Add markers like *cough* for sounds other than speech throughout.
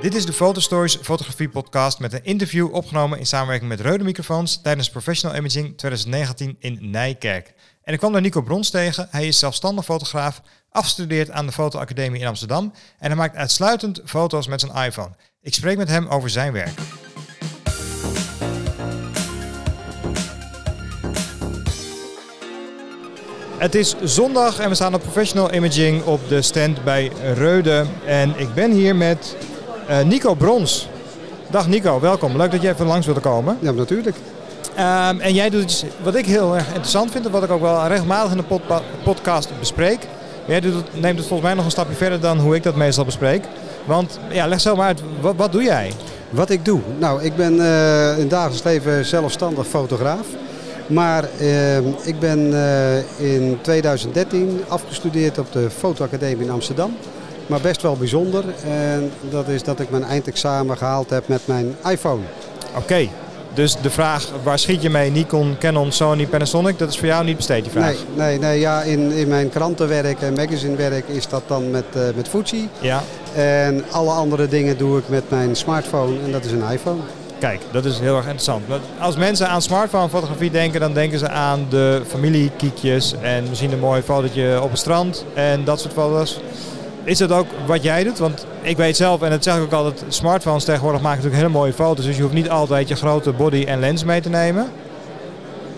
Dit is de Fotostories fotografie podcast met een interview opgenomen in samenwerking met Rode Microfoons tijdens Professional Imaging 2019 in Nijkerk. En ik kwam daar Nico Brons tegen. Hij is zelfstandig fotograaf, afgestudeerd aan de Fotoacademie in Amsterdam en hij maakt uitsluitend foto's met zijn iPhone. Ik spreek met hem over zijn werk. Het is zondag en we staan op Professional Imaging op de stand bij Reude. En ik ben hier met uh, Nico Brons. Dag Nico, welkom. Leuk dat je even langs wilde komen. Ja, natuurlijk. Um, en jij doet iets wat ik heel erg interessant vind en wat ik ook wel regelmatig in de pod podcast bespreek. Jij doet het, neemt het volgens mij nog een stapje verder dan hoe ik dat meestal bespreek. Want ja, leg zo maar uit, wat, wat doe jij? Wat ik doe? Nou, ik ben uh, in het dagelijks leven zelfstandig fotograaf. Maar uh, ik ben uh, in 2013 afgestudeerd op de Fotoacademie in Amsterdam. Maar best wel bijzonder. En dat is dat ik mijn eindexamen gehaald heb met mijn iPhone. Oké. Okay. Dus de vraag, waar schiet je mee? Nikon, Canon, Sony, Panasonic, dat is voor jou niet besteed die vraag? Nee, nee, nee ja, in, in mijn krantenwerk en magazinewerk is dat dan met, uh, met Fuji. Ja. En alle andere dingen doe ik met mijn smartphone en dat is een iPhone. Kijk, dat is heel erg interessant. Als mensen aan smartphone fotografie denken, dan denken ze aan de familiekiekjes en misschien een mooi fotootje op het strand en dat soort foto's. Is dat ook wat jij doet? Want ik weet zelf, en dat zeg ik ook altijd, smartphones tegenwoordig maken natuurlijk hele mooie foto's. Dus je hoeft niet altijd je grote body en lens mee te nemen.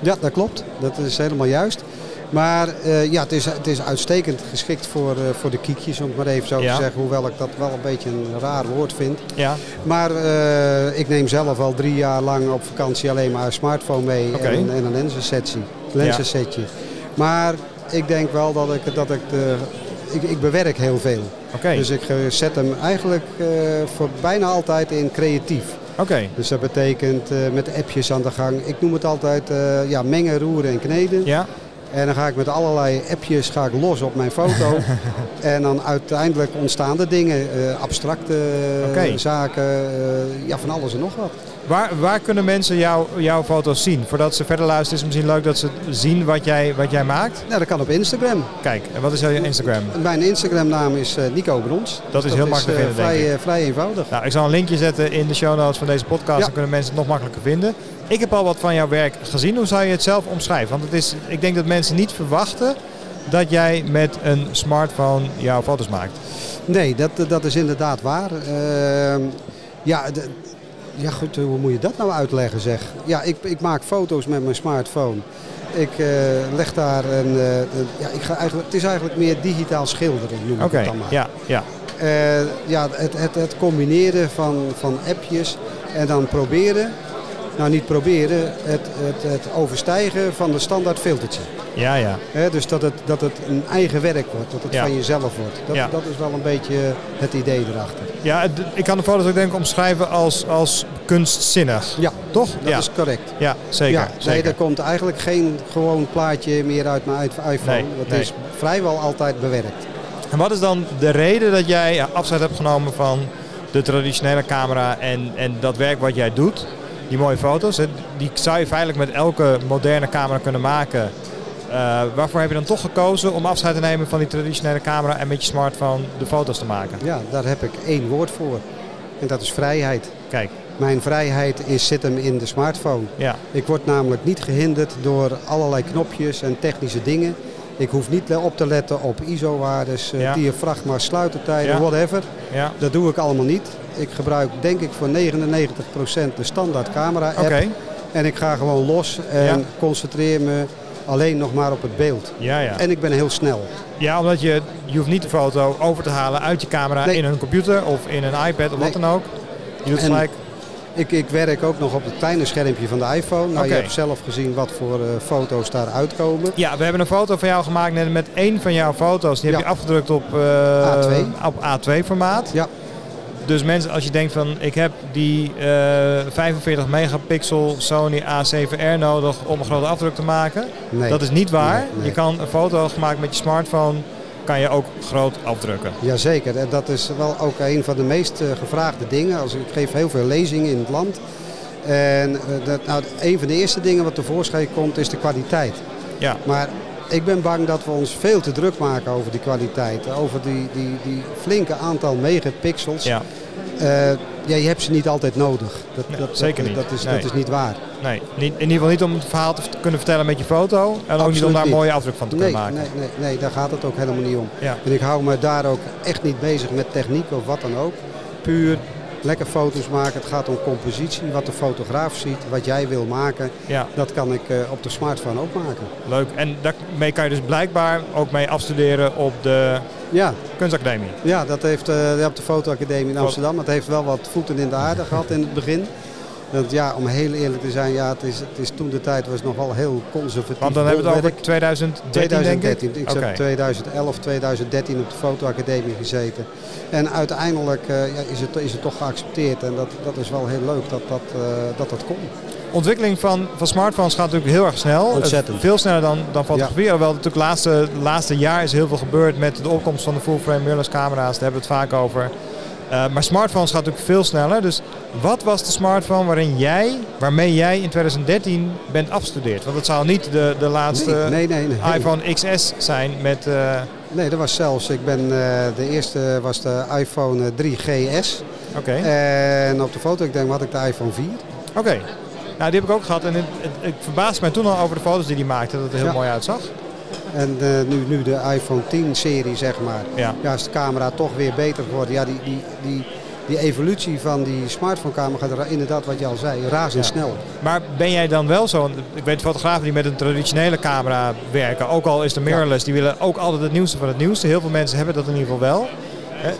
Ja, dat klopt. Dat is helemaal juist. Maar uh, ja, het is, het is uitstekend geschikt voor, uh, voor de kiekjes, om het maar even zo ja. te zeggen. Hoewel ik dat wel een beetje een raar woord vind. Ja. Maar uh, ik neem zelf al drie jaar lang op vakantie alleen maar een smartphone mee okay. en, en, een lensensetje. lensensetje. Ja. Maar ik denk wel dat ik, dat ik de ik, ik, bewerk heel veel. Okay. Dus ik zet hem eigenlijk uh, voor bijna altijd in creatief. Okay. Dus dat betekent uh, met appjes aan de gang. Ik noem het altijd ja, mengen, roeren en kneden. Ja. En dan ga ik met allerlei appjes ga ik los op mijn foto. *laughs* en dan uiteindelijk ontstaan er dingen, uh, abstracte okay. zaken, uh, ja, van alles en nog wat. Waar, waar kunnen mensen jou, jouw foto's zien? Voordat ze verder luisteren is het misschien leuk dat ze zien wat jij, wat jij maakt. Ja, dat kan op Instagram. Kijk, en wat is jouw Instagram? Mijn Instagram naam is Nico Brons. Dat is heel makkelijk te vinden, vrij, vrij eenvoudig. Nou, ik zal een linkje zetten in de show notes van deze podcast. Ja. Dan kunnen mensen het nog makkelijker vinden. Ik heb al wat van jouw werk gezien. Hoe zou je het zelf omschrijven? Want het is, ik denk dat mensen niet verwachten dat jij met een smartphone jouw foto's maakt. Nee, dat, dat is inderdaad waar. Uh, ja, de, ja, goed, hoe moet je dat nou uitleggen zeg? Ja, ik, ik maak foto's met mijn smartphone. Ik uh, leg daar een, uh, een, ja, ik ga eigenlijk, het is eigenlijk meer digitaal schilderen, noem okay, ik het dan maar. Ja, ja. Uh, ja, het, het, het combineren van, van appjes en dan proberen nou niet proberen, het, het, het overstijgen van de standaard filtertje. Ja, ja. He, dus dat het, dat het een eigen werk wordt, dat het ja. van jezelf wordt. Dat, ja. dat is wel een beetje het idee erachter. Ja, ik kan de foto's ook denk ik omschrijven als, als kunstzinnig. Ja, toch? Dat ja. is correct. Ja, zeker. Ja, zeker. Nee, er komt eigenlijk geen gewoon plaatje meer uit mijn iPhone. Nee, het nee. is vrijwel altijd bewerkt. En wat is dan de reden dat jij afscheid hebt genomen van de traditionele camera en, en dat werk wat jij doet? Die mooie foto's. Hè, die zou je feitelijk met elke moderne camera kunnen maken. Uh, waarvoor heb je dan toch gekozen om afscheid te nemen van die traditionele camera en met je smartphone de foto's te maken? Ja, daar heb ik één woord voor. En dat is vrijheid. Kijk. Mijn vrijheid is, zit hem in de smartphone. Ja. Ik word namelijk niet gehinderd door allerlei knopjes en technische dingen. Ik hoef niet op te letten op ISO-waardes, Ja. diafragma, sluitertijden, Ja. whatever. Ja, Dat doe ik allemaal niet. Ik gebruik denk ik voor 99% de standaard camera app. En ik ga gewoon los en Ja. concentreer me alleen nog maar op het beeld. Ja, ja. En ik ben heel snel. ja, omdat je, je hoeft niet de foto over te halen uit je camera Nee. in een computer of in een iPad of Nee. wat dan ook. Je doet gelijk. Ik, ik werk ook nog op het kleine schermpje van de iPhone. Nou, je hebt zelf gezien wat voor eh, foto's daar uitkomen. Ja, we hebben een foto van jou gemaakt net met één van jouw foto's. Die heb je afgedrukt op, eh, A2. op A2 formaat. Ja. Dus mensen, als je denkt van ik heb die eh, 45 megapixel Sony A7R nodig om een grote afdruk te maken. Nee. Dat is niet waar. Nee, nee. Je kan een foto gemaakt met je smartphone, kan je ook groot afdrukken. Jazeker, en dat is wel ook een van de meest eh, gevraagde dingen. Als ik geef heel veel lezingen in het land. En eh, dat, nou, een van de eerste dingen wat tevoorschijn komt is de kwaliteit. Ja, Maar ik ben bang dat we ons veel te druk maken over die kwaliteit. Over die, die, die flinke aantal megapixels. ja, Eh, ja, je hebt ze niet altijd nodig. Dat, Nee, dat, zeker dat, niet. Dat is, Nee. dat is niet waar. Nee, in ieder geval niet om het verhaal te kunnen vertellen met je foto. En ook niet om daar een mooie afdruk van te Nee, kunnen maken. nee, nee, nee, daar gaat het ook helemaal niet om. Ja. En ik hou me daar ook echt niet bezig met techniek of wat dan ook. Puur lekker foto's maken. Het gaat om compositie, wat de fotograaf ziet, wat jij wil maken. Ja, Dat kan ik eh, op de smartphone ook maken. leuk. En daarmee kan je dus blijkbaar ook mee afstuderen op de Ja, kunstacademie. ja dat heeft eh, op de fotoacademie in Amsterdam. Het heeft wel wat voeten in de aarde gehad in het begin. Want ja, om heel eerlijk te zijn, ja, het is, het is toen de tijd was nog wel heel conservatief. Want dan hebben we het over bolwerk. 2013, 2013. denk Ik ik? heb Oké. 2011, 2013 op de fotoacademie gezeten. En uiteindelijk eh, ja, is, het, is het toch geaccepteerd. En dat, dat is wel heel leuk dat dat, eh, dat, dat kon. Ontwikkeling van, van smartphones gaat natuurlijk heel erg snel. Ontzettend. Veel sneller dan, dan fotografie. Alhoewel natuurlijk het laatste, laatste jaar is heel veel gebeurd met de opkomst van de full frame mirrorless camera's. Daar hebben we het vaak over. Eh, maar smartphones gaat natuurlijk veel sneller. Dus wat was de smartphone waarin jij, waarmee jij in 2013 bent afgestudeerd? Want het zou niet de, de laatste nee, nee, nee, nee. iPhone XS zijn met... eh, Nee, dat was zelfs. Ik ben, eh, de eerste was de iPhone eh, 3GS. Oké, En op de foto, ik denk, had ik de iPhone 4. oké. Nou, die heb ik ook gehad. En het, het, het verbaasde mij toen al over de foto's die hij maakte. Dat het er heel Ja. mooi uitzag. En eh, nu, nu de iPhone 10 serie, zeg maar. Ja. Ja, is de camera toch weer beter geworden. Ja, die, die, die, die evolutie van die smartphone camera gaat inderdaad, wat je al zei, razendsnel. Maar ben jij dan wel zo? Ik weet fotografen die met een traditionele camera werken, ook al is de mirrorless, die willen ook altijd het nieuwste van het nieuwste. Heel veel mensen hebben dat in ieder geval wel.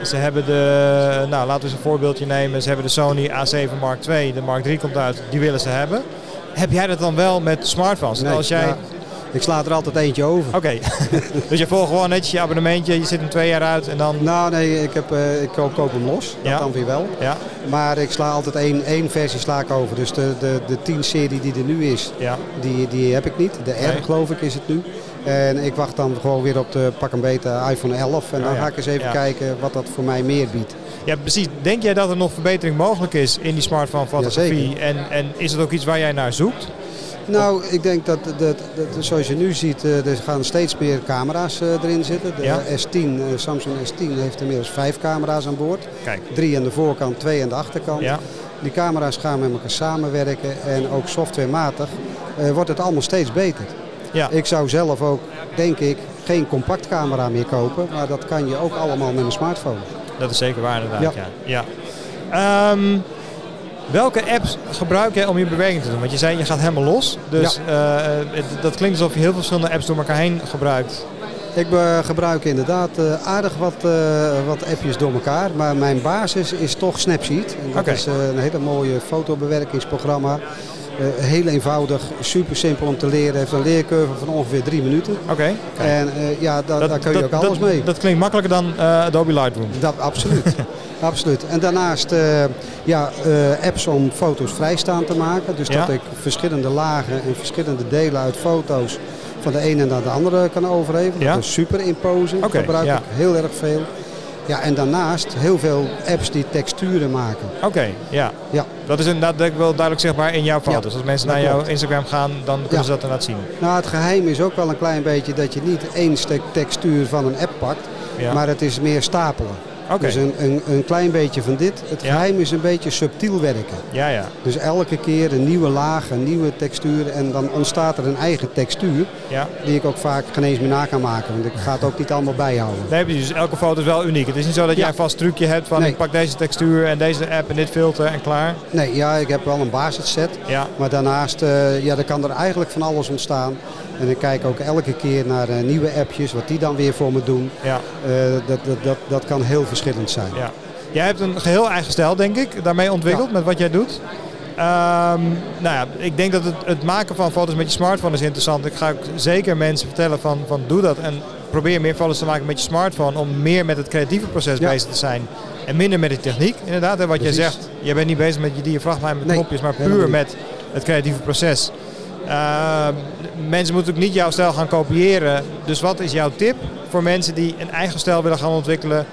Ze hebben de, nou laten we eens een voorbeeldje nemen. Ze hebben de Sony A7 Mark II, de Mark III komt uit, die willen ze hebben. Heb jij dat dan wel met smartphones? Nee, Als jij... ja, ik sla er altijd eentje over. Oké, *laughs* dus je volgt gewoon netjes je abonnementje, je zit hem twee jaar uit en dan... Nou nee, ik, heb, eh, ik koop, koop hem los. Dat Ja. dan weer wel. Ja, Maar ik sla altijd één, één versie sla ik over. Dus de, de, de 10 serie die er nu is, ja, die, die heb ik niet. De R Nee. geloof ik is het nu. En ik wacht dan gewoon weer op de pak een beter iPhone 11. En dan Oh ja. ga ik eens even Ja. kijken wat dat voor mij meer biedt. ja, precies. Denk jij dat er nog verbetering mogelijk is in die smartphone fotografie? Jazeker. en, en is het ook iets waar jij naar zoekt? Nou, ik denk dat, dat, dat zoals je nu ziet, eh, er gaan steeds meer camera's eh, erin zitten. De Ja. S10, eh, Samsung S10 heeft inmiddels vijf camera's aan boord. Kijk, Drie aan de voorkant, twee aan de achterkant. ja, Die camera's gaan met elkaar samenwerken en ook softwarematig eh, wordt het allemaal steeds beter. ja. Ik zou zelf ook, denk ik, geen compact camera meer kopen, maar dat kan je ook allemaal met een smartphone. Dat is zeker waar inderdaad, ja. Ja. ja. Welke apps gebruik jij om je bewerking te doen? Want je zei je gaat helemaal los. Dus eh, het- dat klinkt alsof je heel veel verschillende apps door elkaar heen gebruikt. Ik eh, gebruik inderdaad eh, aardig wat, wat appjes door elkaar, maar mijn basis is toch Snapseed. En dat is een hele mooie fotobewerkingsprogramma. Eh, heel eenvoudig, super simpel om te leren. Heeft een leercurve van ongeveer drie minuten. Oké. En eh, ja, da- daar kun je ook alles dat, mee. Dat klinkt makkelijker dan eh, Adobe Lightroom. Dat, absoluut. *laughs* absoluut. En daarnaast ja, apps om foto's vrijstaan te maken. Dus Ja. dat ik verschillende lagen en verschillende delen uit foto's van de ene naar de andere kan overhevelen. Ja. Dat is super imposing. Oké, gebruik ja. ik heel erg veel. Ja, en daarnaast heel veel apps die texturen maken. Oké, ja. Ja. Dat is inderdaad denk ik wel duidelijk zichtbaar in jouw foto's. Ja, Als mensen naar jouw. Instagram gaan, dan kunnen Ja. ze dat inderdaad zien. Nou, het geheim is ook wel een klein beetje dat je niet één stuk textuur van een app pakt. Ja. Maar het is meer stapelen. Dus een, een, een klein beetje van dit. Het Ja. geheim is een beetje subtiel werken. Ja, ja. Dus elke keer een nieuwe laag, een nieuwe textuur en dan ontstaat er een eigen textuur ja. die ik ook vaak geen eens meer na kan maken. Want ik ga het ook niet allemaal bijhouden. Nee. Dus elke foto is wel uniek. Het is niet zo dat jij een vast trucje hebt van Nee. ik pak deze textuur en deze app en dit filter en klaar. Nee, ja, ik heb wel een basisset. Ja. Maar daarnaast eh, ja, er kan er eigenlijk van alles ontstaan. En ik kijk ook elke keer naar eh, nieuwe appjes, wat die dan weer voor me doen. Ja. Eh, dat, dat, dat, dat kan heel verschillend zijn. Ja. Jij hebt een geheel eigen stijl, denk ik, daarmee ontwikkeld met wat jij doet. Ehm, nou ja, ik denk dat het, het maken van foto's met je smartphone is interessant. Ik ga ook zeker mensen vertellen van, van doe dat en probeer meer foto's te maken met je smartphone om meer met het creatieve proces Ja. bezig te zijn en minder met de techniek. Inderdaad, wat Precies. jij zegt, je bent niet bezig met je diafragma en met Nee, knopjes, maar puur met het creatieve proces. Ehm, mensen moeten ook niet jouw stijl gaan kopiëren. Dus wat is jouw tip voor mensen die een eigen stijl willen gaan ontwikkelen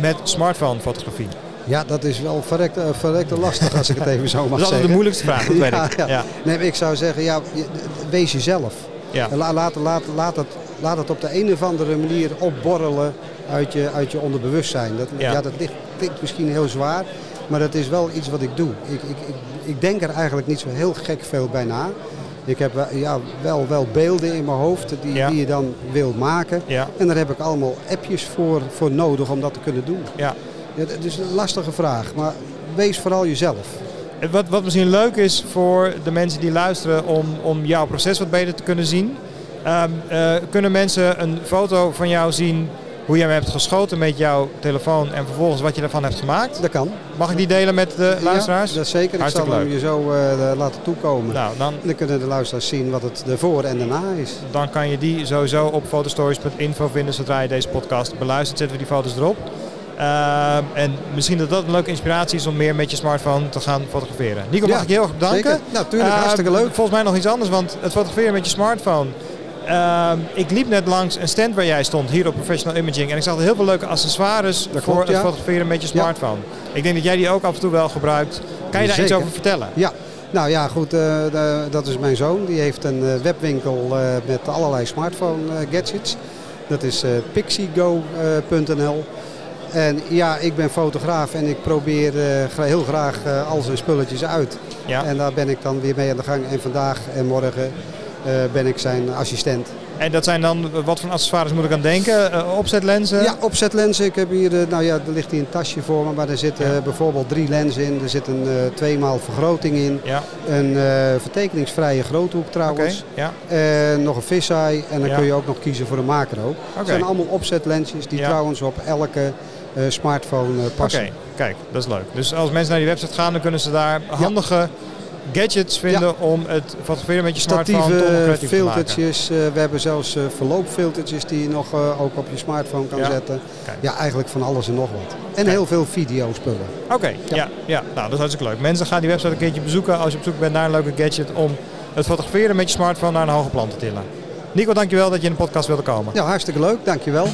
met smartphone fotografie? Ja, dat is wel verrekte, verrekte lastig als ik het even zo mag *laughs* Dat is altijd zeggen. de moeilijkste vraag, dat *laughs* weet Ja, ik. ja. Ja. Nee, ik zou zeggen, ja, wees jezelf. Ja. La- Laat, laat, laat, het, laat het op de een of andere manier opborrelen uit je, uit je onderbewustzijn. Dat, Ja. ja. dat ligt, klinkt misschien heel zwaar. Maar dat is wel iets wat ik doe. Ik, ik, ik, ik denk er eigenlijk niet zo heel gek veel bij na. Ik heb wel- ja, wel, wel beelden in mijn hoofd die, Ja. die je dan wil maken. Ja. En daar heb ik allemaal appjes voor, voor nodig om dat te kunnen doen. Ja. Ja, het is een lastige vraag, maar wees vooral jezelf. Wat, wat misschien leuk is voor de mensen die luisteren om, om jouw proces wat beter te kunnen zien. Ehm, eh, kunnen mensen een foto van jou zien hoe jij hem hebt geschoten met jouw telefoon en vervolgens wat je ervan hebt gemaakt? Dat kan. Mag ik die delen met de luisteraars? Ja, dat zeker. Ik Hartstikke zal hem leuk. je zo eh, laten toekomen. Nou, dan, dan kunnen de luisteraars zien wat het ervoor en daarna is. dan kan je die sowieso op fotostories.info vinden zodra je deze podcast beluistert. Zetten we die foto's erop. Ehm, en misschien dat dat een leuke inspiratie is om meer met je smartphone te gaan fotograferen. Nico, mag Ja, ik je heel erg bedanken? Zeker. Natuurlijk, Eh, hartstikke leuk. Volgens mij nog iets anders, want het fotograferen met je smartphone. Ehm, ik liep net langs een stand waar jij stond, hier op Professional Imaging. En ik zag er heel veel leuke accessoires Dat voor klopt, het ja. fotograferen met je Ja. smartphone. Ik denk dat jij die ook af en toe wel gebruikt. Kan je daar iets over vertellen? Ja, nou ja, goed. eh, dat is mijn zoon. Die heeft een eh, webwinkel eh, met allerlei smartphone gadgets. Dat is pixiego.nl. En ja, ik ben fotograaf en ik probeer heel graag al zijn spulletjes uit. Ja. En daar ben ik dan weer mee aan de gang. En vandaag en morgen ben ik zijn assistent. En dat zijn dan, wat voor accessoires moet ik aan denken? Eh, opzetlenzen? Ja, opzetlenzen. Ik heb hier, eh, nou ja, er ligt hier een tasje voor me. Maar er zitten Ja. eh, bijvoorbeeld drie lenzen in. Er zit een eh, tweemaal vergroting in. Ja, Een eh, vertekeningsvrije groothoek trouwens. Ja. En nog een fisheye en dan kun je ook nog kiezen voor een macro. Het zijn allemaal opzetlensjes die trouwens op elke eh, smartphone eh, Oké, passen. kijk, dat is leuk. Dus als mensen naar die website gaan, dan kunnen ze daar handige gadgets vinden om het fotograferen met je smartphone toch nog Statieve, creatief te maken. filtertjes. eh, we hebben zelfs eh, verloopfiltertjes die je nog eh, ook op je smartphone kan Ja. zetten. Ja, eigenlijk van alles en nog wat. En heel veel videospullen. Oké, ja. Ja, nou dat is hartstikke leuk. Mensen gaan die website een keertje bezoeken als je op zoek bent naar een leuke gadget om het fotograferen met je smartphone naar een hoger plan te tillen. Nico, dankjewel dat je in de podcast wilde komen. Ja, hartstikke leuk. Dankjewel.